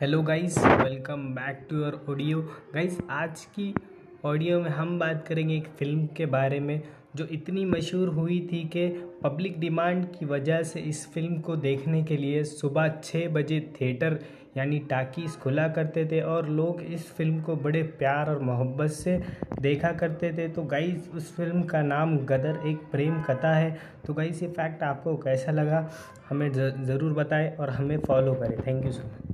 Hello guys welcome back to your audio guys आज की audio में हम बात करेंगे एक फ़िल्म के बारे में, जो इतनी मशहूर हुई थी कि पब्लिक डिमांड की वजह से इस फ़िल्म को देखने के लिए सुबह छः बजे थिएटर यानी टाकीस खुला करते थे और लोग इस फ़िल्म को बड़े प्यार और मोहब्बत से देखा करते थे। तो गाइस उस फ़िल्म का नाम गदर एक प्रेम कथा है। तो गाइस ये फैक्ट आपको कैसा लगा, हमें ज़रूर बताएँ और हमें फॉलो करें। Thank you so much